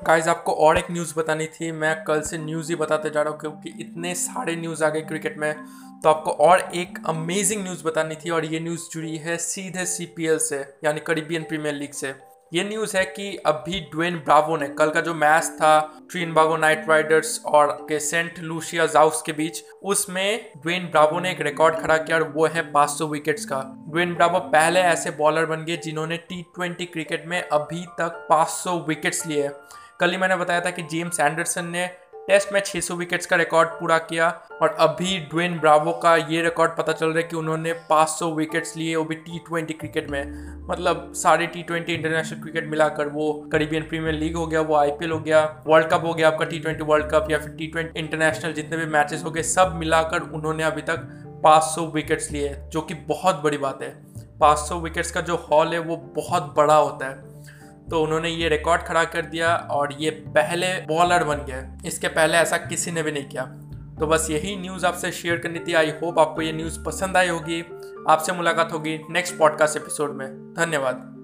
Guys आपको और एक न्यूज़ बतानी थी। मैं कल से न्यूज़ ही बताते जा रहा हूँ क्योंकि इतने सारे न्यूज़ आ गए क्रिकेट में। तो आपको और एक अमेजिंग न्यूज़ बतानी थी और ये न्यूज़ जुड़ी है सीधे सीपीएल से, यानी करीबियन प्रीमियर लीग से। ये न्यूज़ है कि अभी ड्वेन ब्रावो ने, कल का जो मैच था ट्रीन बागो नाइट राइडर्स और के सेंट लूसिया जाउस के बीच, उसमें ड्वेन ब्रावो ने एक रिकॉर्ड खड़ा किया और वो है 500 विकेट्स का। ड्वेन ब्रावो पहले ऐसे बॉलर बन गए जिन्होंने टी ट्वेंटी क्रिकेट में अभी तक 500 विकेट्स लिए। कल ही मैंने बताया था कि जेम्स एंडरसन ने टेस्ट में 600 विकेट्स का रिकॉर्ड पूरा किया और अभी ड्वेन ब्रावो का ये रिकॉर्ड पता चल रहा है कि उन्होंने 500 विकेट्स लिए वो भी टी ट्वेंटी क्रिकेट में। मतलब सारे टी ट्वेंटी इंटरनेशनल क्रिकेट मिलाकर वो करीबियन प्रीमियर लीग हो गया, वो आईपीएल हो गया वर्ल्ड कप हो गया, आपका टी ट्वेंटी वर्ल्ड कप या फिर टी ट्वेंटी इंटरनेशनल जितने भी मैचेस हो गए, सब मिलाकर उन्होंने अभी तक 500 विकेट्स लिए, जो कि बहुत बड़ी बात है। 500 विकेट्स का जो हॉल है वो बहुत बड़ा होता है। तो उन्होंने ये रिकॉर्ड खड़ा कर दिया और ये पहले बॉलर बन गए। इसके पहले ऐसा किसी ने भी नहीं किया। तो बस यही न्यूज़ आपसे शेयर करनी थी। आई होप आपको ये न्यूज़ पसंद आई होगी। आपसे मुलाकात होगी नेक्स्ट पॉडकास्ट एपिसोड में। धन्यवाद।